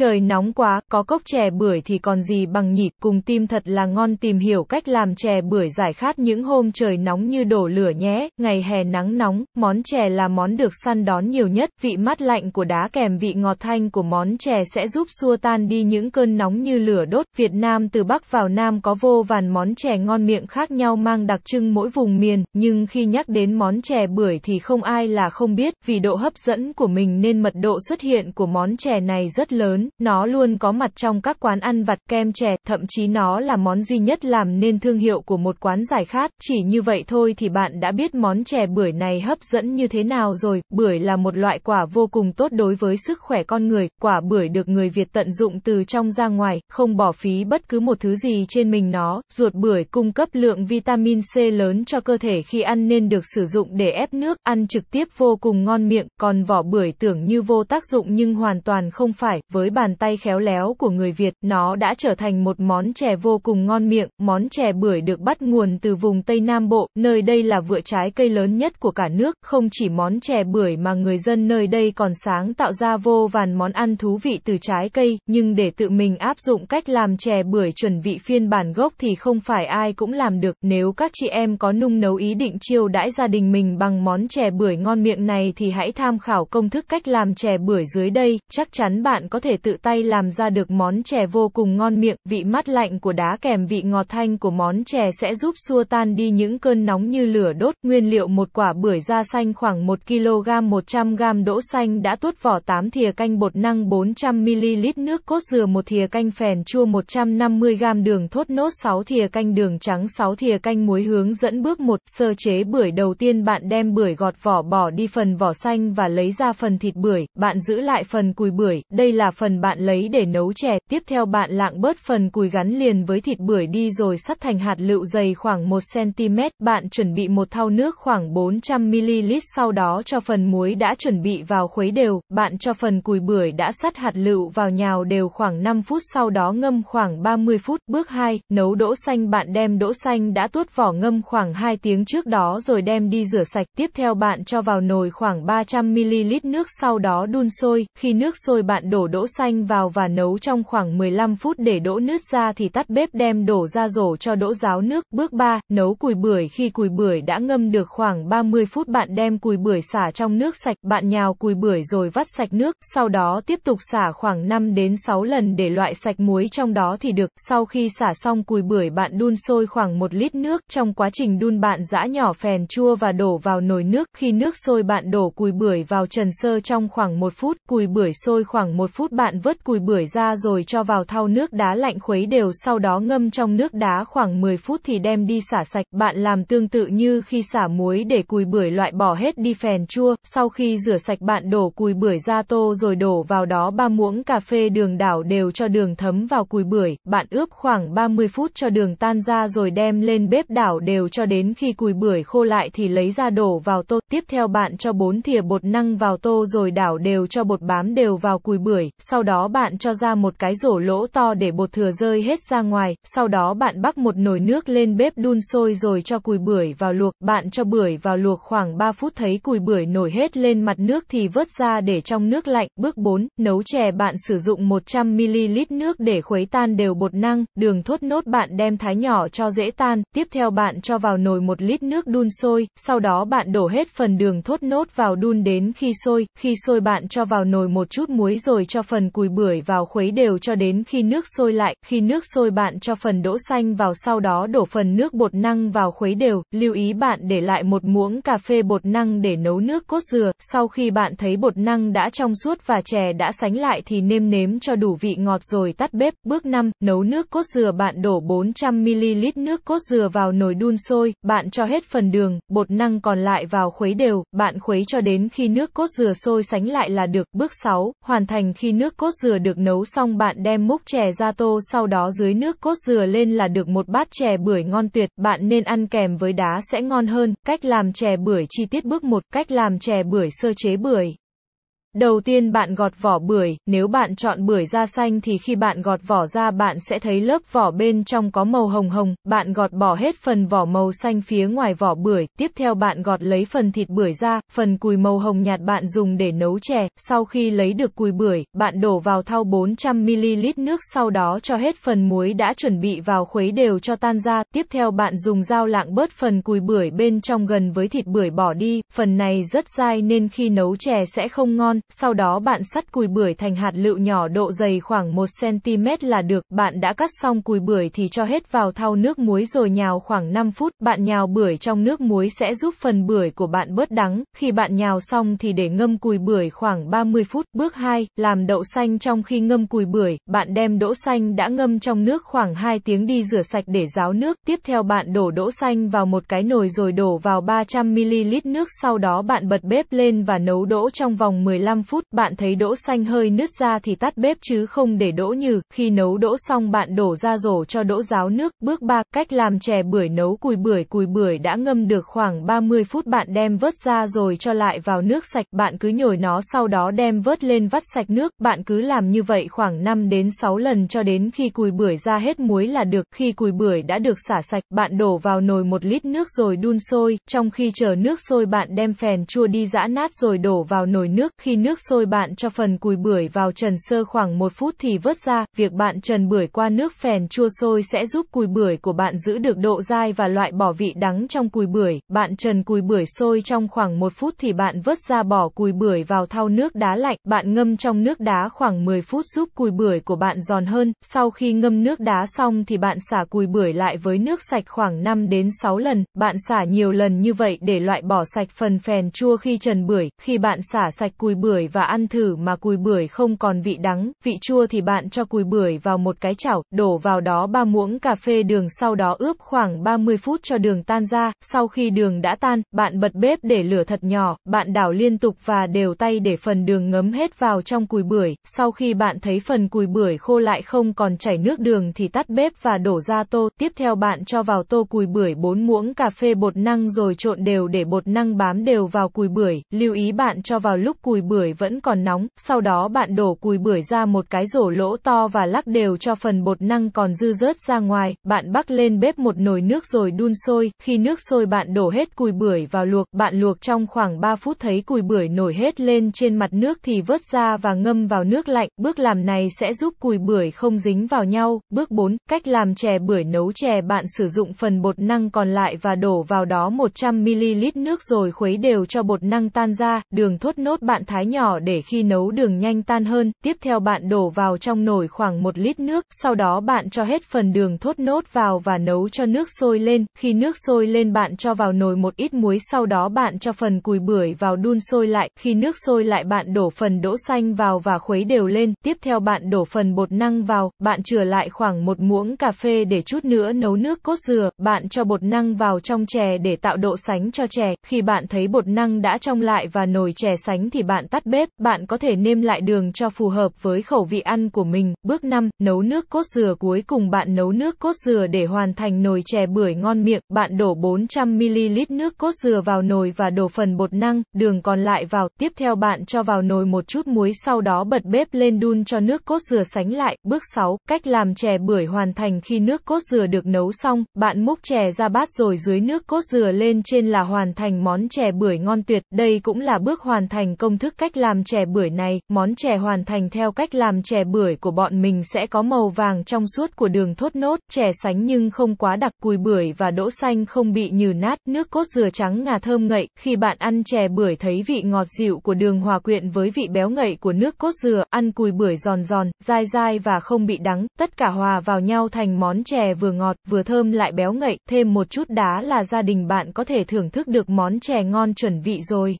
Trời nóng quá, có cốc chè bưởi thì còn gì bằng nhỉ, cùng tim thật là ngon tìm hiểu cách làm chè bưởi giải khát những hôm trời nóng như đổ lửa nhé, ngày hè nắng nóng, món chè là món được săn đón nhiều nhất, vị mát lạnh của đá kèm vị ngọt thanh của món chè sẽ giúp xua tan đi những cơn nóng như lửa đốt, Việt Nam từ Bắc vào Nam có vô vàn món chè ngon miệng khác nhau mang đặc trưng mỗi vùng miền, nhưng khi nhắc đến món chè bưởi thì không ai là không biết, vì độ hấp dẫn của mình nên mật độ xuất hiện của món chè này rất lớn, nó luôn có mặt trong các quán ăn vặt kem chè, thậm chí nó là món duy nhất làm nên thương hiệu của một quán giải khát, chỉ như vậy thôi thì bạn đã biết món chè bưởi này hấp dẫn như thế nào rồi, bưởi là một loại quả vô cùng tốt đối với sức khỏe con người, quả bưởi được người Việt tận dụng từ trong ra ngoài, không bỏ phí bất cứ một thứ gì trên mình nó, ruột bưởi cung cấp lượng vitamin C lớn cho cơ thể khi ăn nên được sử dụng để ép nước, ăn trực tiếp vô cùng ngon miệng, còn vỏ bưởi tưởng như vô tác dụng nhưng hoàn toàn không phải, với bàn tay khéo léo của người Việt, nó đã trở thành một món chè vô cùng ngon miệng, món chè bưởi được bắt nguồn từ vùng Tây Nam Bộ, nơi đây là vựa trái cây lớn nhất của cả nước, không chỉ món chè bưởi mà người dân nơi đây còn sáng tạo ra vô vàn món ăn thú vị từ trái cây, nhưng để tự mình áp dụng cách làm chè bưởi chuẩn vị phiên bản gốc thì không phải ai cũng làm được, nếu các chị em có nung nấu ý định chiêu đãi gia đình mình bằng món chè bưởi ngon miệng này thì hãy tham khảo công thức cách làm chè bưởi dưới đây, chắc chắn bạn có thể tự tay làm ra được món chè vô cùng ngon miệng, vị mát lạnh của đá kèm vị ngọt thanh của món chè sẽ giúp xua tan đi những cơn nóng như lửa đốt. Nguyên liệu một quả bưởi da xanh khoảng 1 kg 100 g đỗ xanh đã tuốt vỏ 8 thìa canh bột năng 400 ml nước cốt dừa 1 thìa canh phèn chua 150 g đường thốt nốt 6 thìa canh đường trắng 6 thìa canh muối hướng dẫn bước 1 sơ chế bưởi đầu tiên bạn đem bưởi gọt vỏ bỏ đi phần vỏ xanh và lấy ra phần thịt bưởi, bạn giữ lại phần cùi bưởi, đây là phần bạn lấy để nấu chè, tiếp theo bạn lạng bớt phần cùi gắn liền với thịt bưởi đi rồi sắt thành hạt lựu dày khoảng 1cm, bạn chuẩn bị một thau nước khoảng 400ml sau đó cho phần muối đã chuẩn bị vào khuấy đều, bạn cho phần cùi bưởi đã sắt hạt lựu vào nhào đều khoảng 5 phút sau đó ngâm khoảng 30 phút. Bước 2, nấu đỗ xanh bạn đem đỗ xanh đã tuốt vỏ ngâm khoảng 2 tiếng trước đó rồi đem đi rửa sạch, tiếp theo bạn cho vào nồi khoảng 300ml nước sau đó đun sôi, khi nước sôi bạn đổ đỗ xanh xanh vào và nấu trong khoảng 15 phút để đỗ nước ra thì tắt bếp đem đổ ra rổ cho đỗ ráo nước. Bước 3, nấu cùi bưởi. Khi cùi bưởi đã ngâm được khoảng 30 phút bạn đem cùi bưởi xả trong nước sạch, bạn nhào cùi bưởi rồi vắt sạch nước, sau đó tiếp tục xả khoảng 5 đến 6 lần để loại sạch muối trong đó thì được. Sau khi xả xong cùi bưởi bạn đun sôi khoảng 1 lít nước, trong quá trình đun bạn giã nhỏ phèn chua và đổ vào nồi nước, khi nước sôi bạn đổ cùi bưởi vào trần sơ trong khoảng 1 phút, cùi bưởi sôi khoảng 1 phút bạn bạn vớt cùi bưởi ra rồi cho vào thau nước đá lạnh khuấy đều sau đó ngâm trong nước đá khoảng 10 phút thì đem đi xả sạch, bạn làm tương tự như khi xả muối để cùi bưởi loại bỏ hết đi phèn chua, sau khi rửa sạch bạn đổ cùi bưởi ra tô rồi đổ vào đó 3 muỗng cà phê đường đảo đều cho đường thấm vào cùi bưởi, bạn ướp khoảng 30 phút cho đường tan ra rồi đem lên bếp đảo đều cho đến khi cùi bưởi khô lại thì lấy ra đổ vào tô, tiếp theo bạn cho 4 thìa bột năng vào tô rồi đảo đều cho bột bám đều vào cùi bưởi, sau sau đó bạn cho ra một cái rổ lỗ to để bột thừa rơi hết ra ngoài, sau đó bạn bắc một nồi nước lên bếp đun sôi rồi cho cùi bưởi vào luộc, bạn cho bưởi vào luộc khoảng 3 phút thấy cùi bưởi nổi hết lên mặt nước thì vớt ra để trong nước lạnh. Bước 4, nấu chè. Bạn sử dụng 100ml nước để khuấy tan đều bột năng, đường thốt nốt bạn đem thái nhỏ cho dễ tan, tiếp theo bạn cho vào nồi 1 lít nước đun sôi, sau đó bạn đổ hết phần đường thốt nốt vào đun đến khi sôi, khi sôi bạn cho vào nồi một chút muối rồi cho phần cùi bưởi vào khuấy đều cho đến khi nước sôi lại, khi nước sôi bạn cho phần đỗ xanh vào sau đó đổ phần nước bột năng vào khuấy đều, lưu ý bạn để lại một muỗng cà phê bột năng để nấu nước cốt dừa, sau khi bạn thấy bột năng đã trong suốt và chè đã sánh lại thì nêm nếm cho đủ vị ngọt rồi tắt bếp. Bước 5, nấu nước cốt dừa. Bạn đổ 400ml nước cốt dừa vào nồi đun sôi, bạn cho hết phần đường, bột năng còn lại vào khuấy đều, bạn khuấy cho đến khi nước cốt dừa sôi sánh lại là được. Bước 6, hoàn thành khi nước cốt dừa được nấu xong bạn đem múc chè ra tô sau đó dưới nước cốt dừa lên là được một bát chè bưởi ngon tuyệt, bạn nên ăn kèm với đá sẽ ngon hơn. Cách làm chè bưởi chi tiết bước 1, cách làm chè bưởi sơ chế bưởi. Đầu tiên bạn gọt vỏ bưởi, nếu bạn chọn bưởi da xanh thì khi bạn gọt vỏ ra bạn sẽ thấy lớp vỏ bên trong có màu hồng hồng, bạn gọt bỏ hết phần vỏ màu xanh phía ngoài vỏ bưởi, tiếp theo bạn gọt lấy phần thịt bưởi ra, phần cùi màu hồng nhạt bạn dùng để nấu chè, sau khi lấy được cùi bưởi, bạn đổ vào thau 400ml nước sau đó cho hết phần muối đã chuẩn bị vào khuấy đều cho tan ra, tiếp theo bạn dùng dao lạng bớt phần cùi bưởi bên trong gần với thịt bưởi bỏ đi, phần này rất dai nên khi nấu chè sẽ không ngon, sau đó bạn sắt cùi bưởi thành hạt lựu nhỏ độ dày khoảng 1cm là được, bạn đã cắt xong cùi bưởi thì cho hết vào thau nước muối rồi nhào khoảng 5 phút, bạn nhào bưởi trong nước muối sẽ giúp phần bưởi của bạn bớt đắng, khi bạn nhào xong thì để ngâm cùi bưởi khoảng 30 phút. Bước 2, làm đậu xanh. Trong khi ngâm cùi bưởi, bạn đem đỗ xanh đã ngâm trong nước khoảng 2 tiếng đi rửa sạch để ráo nước, tiếp theo bạn đổ đỗ xanh vào một cái nồi rồi đổ vào 300ml nước. Sau đó bạn bật bếp lên và nấu đỗ trong vòng 15 phút, bạn thấy đỗ xanh hơi nứt ra thì tắt bếp chứ không để đỗ nhừ, khi nấu đỗ xong bạn đổ ra rổ cho đỗ ráo nước, bước 3, cách làm chè bưởi nấu cùi bưởi, cùi bưởi đã ngâm được khoảng 30 phút bạn đem vớt ra rồi cho lại vào nước sạch, bạn cứ nhồi nó sau đó đem vớt lên vắt sạch nước, bạn cứ làm như vậy khoảng 5 đến 6 lần cho đến khi cùi bưởi ra hết muối là được, khi cùi bưởi đã được xả sạch, bạn đổ vào nồi 1 lít nước rồi đun sôi, trong khi chờ nước sôi bạn đem phèn chua đi giã nát rồi đổ vào nồi nước, khi nước sôi bạn cho phần cùi bưởi vào trần sơ khoảng 1 phút thì vớt ra, việc bạn trần bưởi qua nước phèn chua sôi sẽ giúp cùi bưởi của bạn giữ được độ dai và loại bỏ vị đắng trong cùi bưởi, bạn trần cùi bưởi sôi trong khoảng 1 phút thì bạn vớt ra bỏ cùi bưởi vào thau nước đá lạnh, bạn ngâm trong nước đá khoảng 10 phút giúp cùi bưởi của bạn giòn hơn, sau khi ngâm nước đá xong thì bạn xả cùi bưởi lại với nước sạch khoảng 5 đến 6 lần, bạn xả nhiều lần như vậy để loại bỏ sạch phần phèn chua khi trần bưởi, khi bạn xả sạch cùi bưởi và ăn thử mà cùi bưởi không còn vị đắng, vị chua thì bạn cho cùi bưởi vào một cái chảo, đổ vào đó 3 muỗng cà phê đường sau đó ướp khoảng 30 phút cho đường tan ra, sau khi đường đã tan, bạn bật bếp để lửa thật nhỏ, bạn đảo liên tục và đều tay để phần đường ngấm hết vào trong cùi bưởi, sau khi bạn thấy phần cùi bưởi khô lại không còn chảy nước đường thì tắt bếp và đổ ra tô, tiếp theo bạn cho vào tô cùi bưởi 4 muỗng cà phê bột năng rồi trộn đều để bột năng bám đều vào cùi bưởi, lưu ý bạn cho vào lúc cùi bưởi vẫn còn nóng, sau đó bạn đổ cùi bưởi ra một cái rổ lỗ to và lắc đều cho phần bột năng còn dư rớt ra ngoài, bạn bắc lên bếp một nồi nước rồi đun sôi, khi nước sôi bạn đổ hết cùi bưởi vào luộc, bạn luộc trong khoảng 3 phút thấy cùi bưởi nổi hết lên trên mặt nước thì vớt ra và ngâm vào nước lạnh, bước làm này sẽ giúp cùi bưởi không dính vào nhau. Bước 4, cách làm chè bưởi nấu chè. Bạn sử dụng phần bột năng còn lại và đổ vào đó 100ml nước rồi khuấy đều cho bột năng tan ra, đường thốt nốt bạn thái nhỏ để khi nấu đường nhanh tan hơn, tiếp theo bạn đổ vào trong nồi khoảng 1 lít nước, sau đó bạn cho hết phần đường thốt nốt vào và nấu cho nước sôi lên, khi nước sôi lên bạn cho vào nồi một ít muối sau đó bạn cho phần cùi bưởi vào đun sôi lại, khi nước sôi lại bạn đổ phần đỗ xanh vào và khuấy đều lên, tiếp theo bạn đổ phần bột năng vào, bạn chừa lại khoảng một muỗng cà phê để chút nữa nấu nước cốt dừa, bạn cho bột năng vào trong chè để tạo độ sánh cho chè, khi bạn thấy bột năng đã trong lại và nồi chè sánh thì bạn tắt bếp, bạn có thể nêm lại đường cho phù hợp với khẩu vị ăn của mình. Bước 5, nấu nước cốt dừa cuối cùng bạn nấu nước cốt dừa để hoàn thành nồi chè bưởi ngon miệng, bạn đổ 400ml nước cốt dừa vào nồi và đổ phần bột năng, đường còn lại vào, tiếp theo bạn cho vào nồi một chút muối sau đó bật bếp lên đun cho nước cốt dừa sánh lại. Bước 6, cách làm chè bưởi hoàn thành khi nước cốt dừa được nấu xong, bạn múc chè ra bát rồi dưới nước cốt dừa lên trên là hoàn thành món chè bưởi ngon tuyệt. Đây cũng là bước hoàn thành công thức cách cách làm chè bưởi này, món chè hoàn thành theo cách làm chè bưởi của bọn mình sẽ có màu vàng trong suốt của đường thốt nốt, chè sánh nhưng không quá đặc, cùi bưởi và đỗ xanh không bị nhừ nát, nước cốt dừa trắng ngà thơm ngậy, khi bạn ăn chè bưởi thấy vị ngọt dịu của đường hòa quyện với vị béo ngậy của nước cốt dừa, ăn cùi bưởi giòn giòn, dai dai và không bị đắng, tất cả hòa vào nhau thành món chè vừa ngọt, vừa thơm lại béo ngậy, thêm một chút đá là gia đình bạn có thể thưởng thức được món chè ngon chuẩn vị rồi.